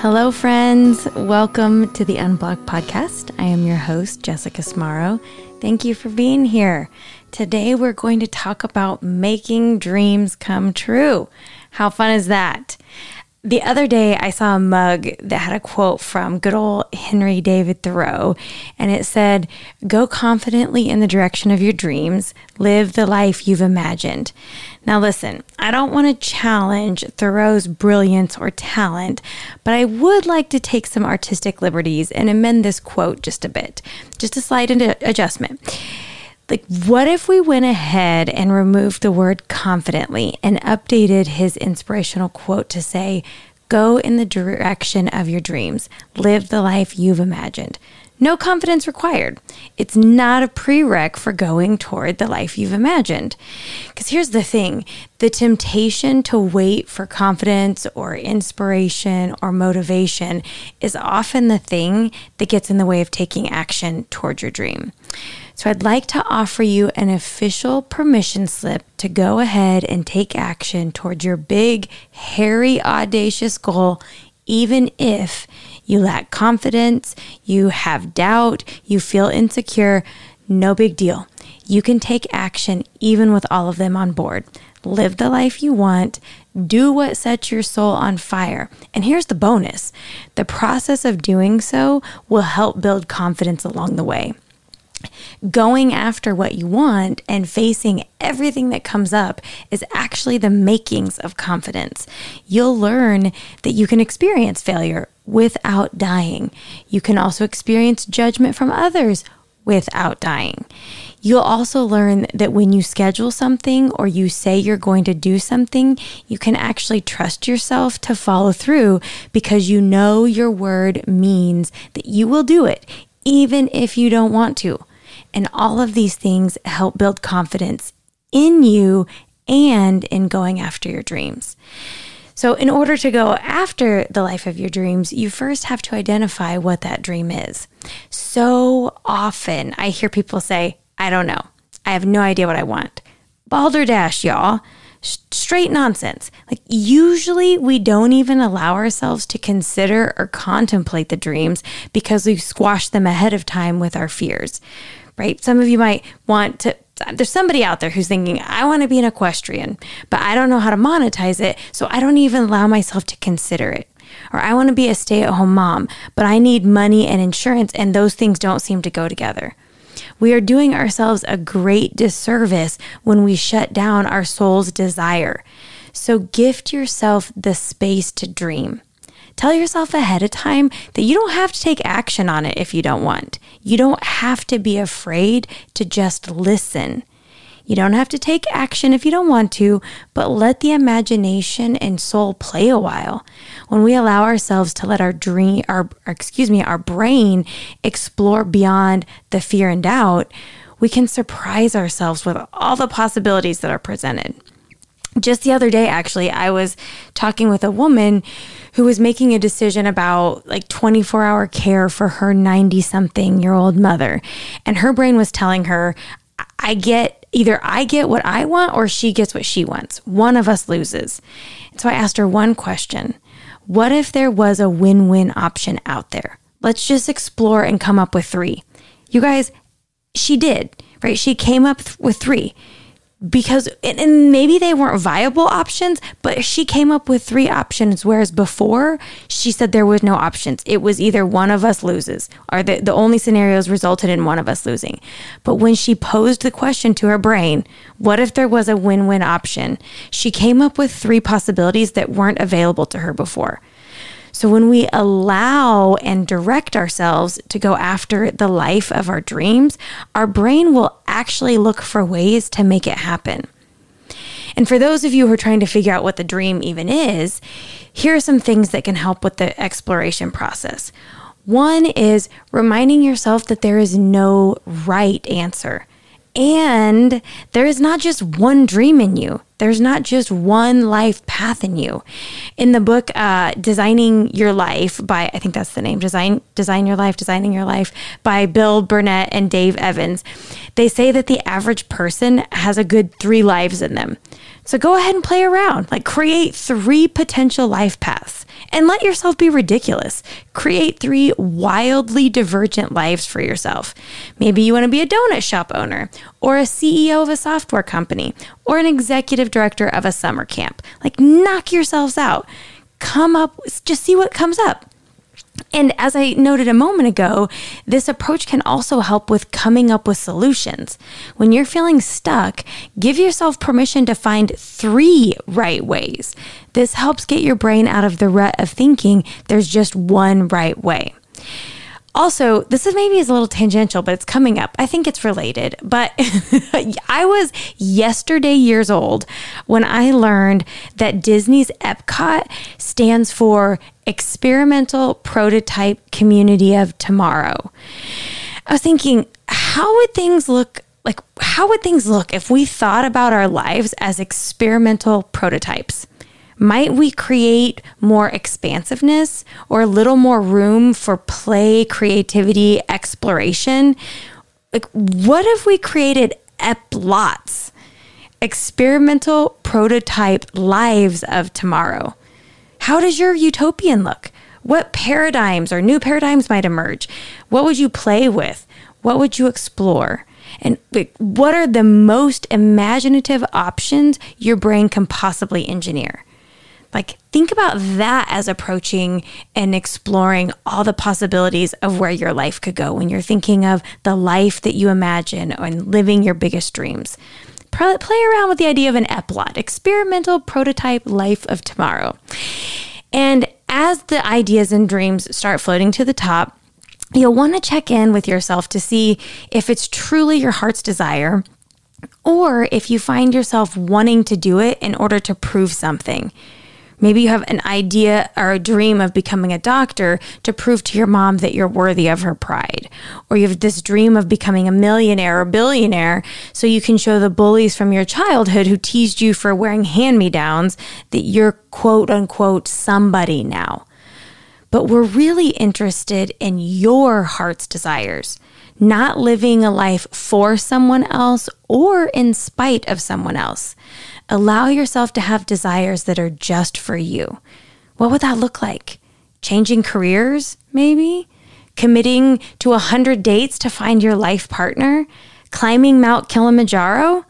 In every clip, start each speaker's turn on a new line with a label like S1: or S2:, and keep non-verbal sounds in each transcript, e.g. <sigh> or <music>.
S1: Hello, friends. Welcome to the Unblocked podcast. I am your host, Jessica Smaro. Thank you for being here. Today, we're going to talk about making dreams come true. How fun is that? The other day, I saw a mug that had a quote from good old Henry David Thoreau, and it said, Go confidently in the direction of your dreams, live the life you've imagined. Now, listen, I don't want to challenge Thoreau's brilliance or talent, but I would like to take some artistic liberties and amend this quote just a bit, just a slight adjustment. Like, what if we went ahead and removed the word confidently and updated his inspirational quote to say, Go in the direction of your dreams, live the life you've imagined. No confidence required. It's not a prereq for going toward the life you've imagined. Because here's the thing the temptation to wait for confidence or inspiration or motivation is often the thing that gets in the way of taking action toward your dream. So I'd like to offer you an official permission slip to go ahead and take action towards your big, hairy, audacious goal, even if you lack confidence, you have doubt, you feel insecure. No big deal. You can take action even with all of them on board. Live the life you want. Do what sets your soul on fire. And here's the bonus the process of doing so will help build confidence along the way going after what you want and facing everything that comes up is actually the makings of confidence. You'll learn that you can experience failure without dying. You can also experience judgment from others without dying. You'll also learn that when you schedule something or you say you're going to do something, you can actually trust yourself to follow through because you know your word means that you will do it, even if you don't want to. And all of these things help build confidence in you and in going after your dreams. So, in order to go after the life of your dreams, you first have to identify what that dream is. So often I hear people say, I don't know. I have no idea what I want. Balderdash, y'all. Straight nonsense. Like, usually we don't even allow ourselves to consider or contemplate the dreams because we've squashed them ahead of time with our fears right? Some of you might want to there's somebody out there who's thinking, I want to be an equestrian, but I don't know how to monetize it, so I don't even allow myself to consider it. Or I want to be a stay at home mom, but I need money and insurance, and those things don't seem to go together. We are doing ourselves a great disservice when we shut down our soul's desire. So gift yourself the space to dream. Tell yourself ahead of time that you don't have to take action on it if you don't want. You don't have to be afraid to just listen. You don't have to take action if you don't want to, but let the imagination and soul play a while. When we allow ourselves to let our dream, our, excuse me, our brain explore beyond the fear and doubt, we can surprise ourselves with all the possibilities that are presented. Just the other day, actually, I was talking with a woman who was making a decision about like 24 hour care for her 90 something year old mother. And her brain was telling her, I get either I get what I want or she gets what she wants. One of us loses. So I asked her one question What if there was a win win option out there? Let's just explore and come up with three. You guys, she did, right? She came up with three because and maybe they weren't viable options but she came up with three options whereas before she said there was no options. It was either one of us loses or the, the only scenarios resulted in one of us losing. But when she posed the question to her brain what if there was a win-win option? She came up with three possibilities that weren't available to her before so when we allow and direct ourselves to go after the life of our dreams, our brain will actually look for ways to make it happen. And for those of you who are trying to figure out what the dream even is, here are some things that can help with the exploration process. One is reminding yourself that there is no right answer. And there is not just one dream in you. There's not just one life path in you. In the book, uh, Designing Your Life by, I think that's the name, Design, Design Your Life, Designing Your Life by Bill Burnett and Dave Evans, they say that the average person has a good three lives in them. So go ahead and play around, like create three potential life paths. And let yourself be ridiculous. Create three wildly divergent lives for yourself. Maybe you want to be a donut shop owner, or a CEO of a software company, or an executive director of a summer camp. Like, knock yourselves out. Come up, just see what comes up. And as I noted a moment ago, this approach can also help with coming up with solutions. When you're feeling stuck, give yourself permission to find three right ways. This helps get your brain out of the rut of thinking there's just one right way. Also, this is maybe is a little tangential, but it's coming up. I think it's related. But <laughs> I was yesterday years old when I learned that Disney's Epcot stands for Experimental Prototype Community of Tomorrow. I was thinking, how would things look like how would things look if we thought about our lives as experimental prototypes? Might we create more expansiveness or a little more room for play, creativity, exploration? Like, what if we created EPLOTs, experimental prototype lives of tomorrow? How does your utopian look? What paradigms or new paradigms might emerge? What would you play with? What would you explore? And like, what are the most imaginative options your brain can possibly engineer? Like, think about that as approaching and exploring all the possibilities of where your life could go when you're thinking of the life that you imagine and living your biggest dreams. Play around with the idea of an EPLOT, experimental prototype life of tomorrow. And as the ideas and dreams start floating to the top, you'll want to check in with yourself to see if it's truly your heart's desire or if you find yourself wanting to do it in order to prove something. Maybe you have an idea or a dream of becoming a doctor to prove to your mom that you're worthy of her pride. Or you have this dream of becoming a millionaire or billionaire so you can show the bullies from your childhood who teased you for wearing hand me downs that you're quote unquote somebody now. But we're really interested in your heart's desires, not living a life for someone else or in spite of someone else. Allow yourself to have desires that are just for you. What would that look like? Changing careers, maybe? Committing to a 100 dates to find your life partner? Climbing Mount Kilimanjaro?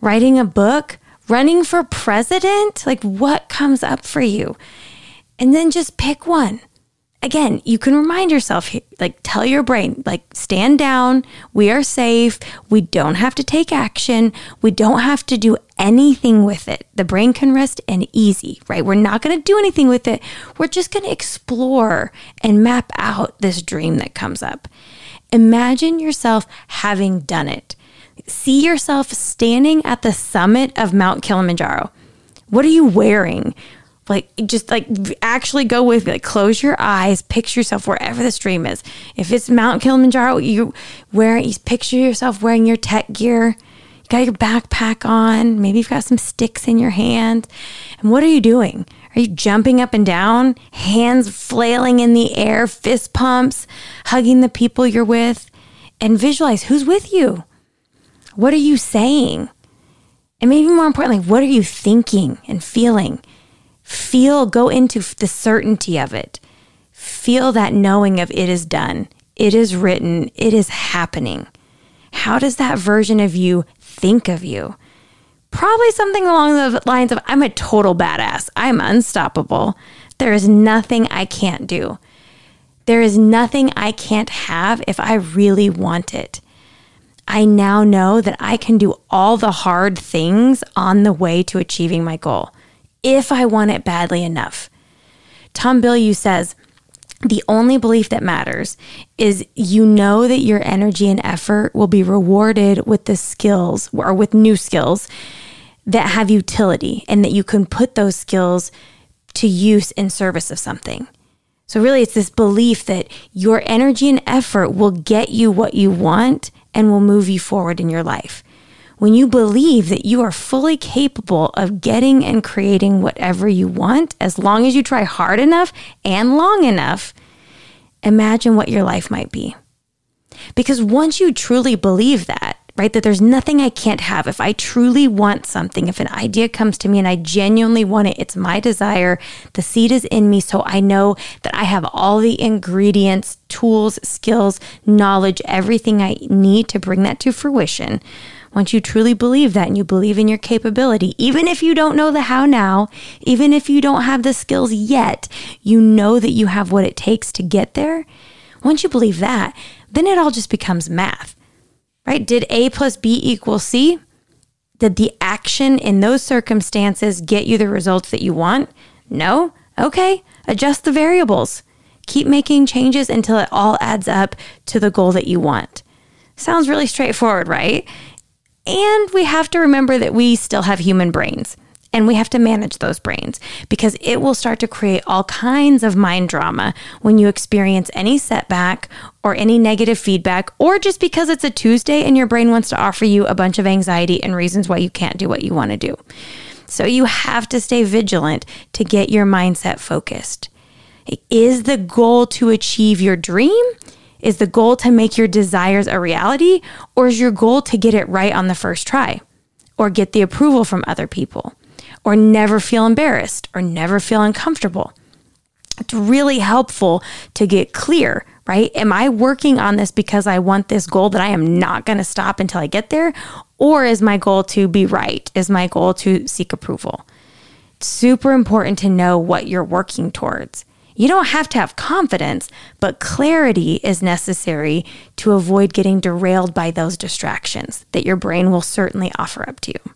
S1: Writing a book? Running for president? Like, what comes up for you? And then just pick one again, you can remind yourself, like, tell your brain, like, stand down. We are safe. We don't have to take action. We don't have to do anything with it. The brain can rest and easy, right? We're not going to do anything with it. We're just going to explore and map out this dream that comes up. Imagine yourself having done it. See yourself standing at the summit of Mount Kilimanjaro. What are you wearing? Like just like actually go with it. Like close your eyes, picture yourself wherever this dream is. If it's Mount Kilimanjaro, you wear you picture yourself wearing your tech gear. You got your backpack on. Maybe you've got some sticks in your hand. And what are you doing? Are you jumping up and down, hands flailing in the air, fist pumps, hugging the people you're with? And visualize who's with you. What are you saying? And maybe more importantly, what are you thinking and feeling? Feel, go into the certainty of it. Feel that knowing of it is done, it is written, it is happening. How does that version of you think of you? Probably something along the lines of I'm a total badass. I'm unstoppable. There is nothing I can't do. There is nothing I can't have if I really want it. I now know that I can do all the hard things on the way to achieving my goal if I want it badly enough. Tom Bilyeu says, the only belief that matters is you know that your energy and effort will be rewarded with the skills or with new skills that have utility and that you can put those skills to use in service of something. So, really, it's this belief that your energy and effort will get you what you want and will move you forward in your life when you believe that you are fully capable of getting and creating whatever you want, as long as you try hard enough and long enough, imagine what your life might be. Because once you truly believe that, right? That there's nothing I can't have. If I truly want something, if an idea comes to me and I genuinely want it, it's my desire. The seed is in me. So I know that I have all the ingredients, tools, skills, knowledge, everything I need to bring that to fruition. Once you truly believe that and you believe in your capability, even if you don't know the how now, even if you don't have the skills yet, you know that you have what it takes to get there. Once you believe that, then it all just becomes math right? Did A plus B equal C? Did the action in those circumstances get you the results that you want? No? Okay, adjust the variables. Keep making changes until it all adds up to the goal that you want. Sounds really straightforward, right? And we have to remember that we still have human brains. And we have to manage those brains because it will start to create all kinds of mind drama when you experience any setback or any negative feedback, or just because it's a Tuesday and your brain wants to offer you a bunch of anxiety and reasons why you can't do what you want to do. So you have to stay vigilant to get your mindset focused. Is the goal to achieve your dream? Is the goal to make your desires a reality? Or is your goal to get it right on the first try or get the approval from other people? or never feel embarrassed or never feel uncomfortable. It's really helpful to get clear, right? Am I working on this because I want this goal that I am not going to stop until I get there? Or is my goal to be right? Is my goal to seek approval? It's super important to know what you're working towards. You don't have to have confidence, but clarity is necessary to avoid getting derailed by those distractions that your brain will certainly offer up to you.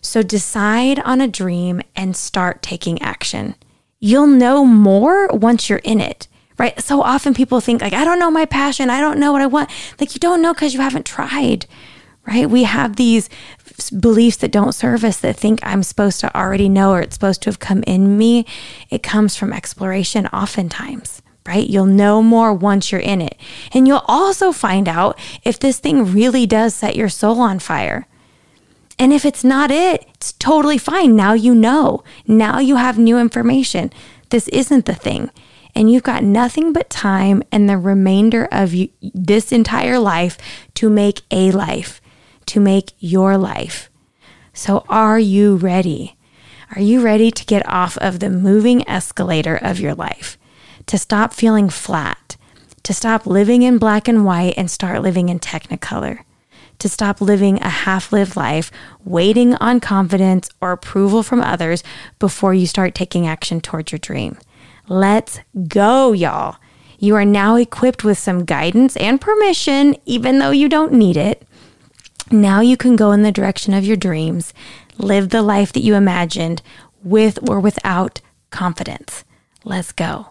S1: So decide on a dream and start taking action. You'll know more once you're in it, right? So often people think, like, I don't know my passion. I don't know what I want. Like, you don't know because you haven't tried, right? We have these beliefs that don't serve us that think I'm supposed to already know or it's supposed to have come in me. It comes from exploration oftentimes right? You'll know more once you're in it. And you'll also find out if this thing really does set your soul on fire. And if it's not it, it's totally fine. Now you know. Now you have new information. This isn't the thing. And you've got nothing but time and the remainder of you, this entire life to make a life, to make your life. So, are you ready? Are you ready to get off of the moving escalator of your life? To stop feeling flat? To stop living in black and white and start living in technicolor? to stop living a half lived life, waiting on confidence or approval from others before you start taking action towards your dream. Let's go, y'all. You are now equipped with some guidance and permission, even though you don't need it. Now you can go in the direction of your dreams, live the life that you imagined with or without confidence. Let's go.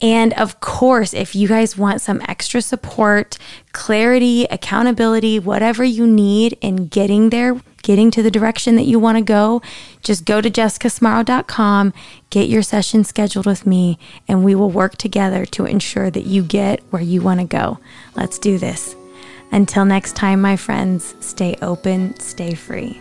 S1: And of course, if you guys want some extra support, clarity, accountability, whatever you need in getting there, getting to the direction that you want to go, just go to jessicasmaro.com, get your session scheduled with me, and we will work together to ensure that you get where you want to go. Let's do this. Until next time, my friends, stay open, stay free.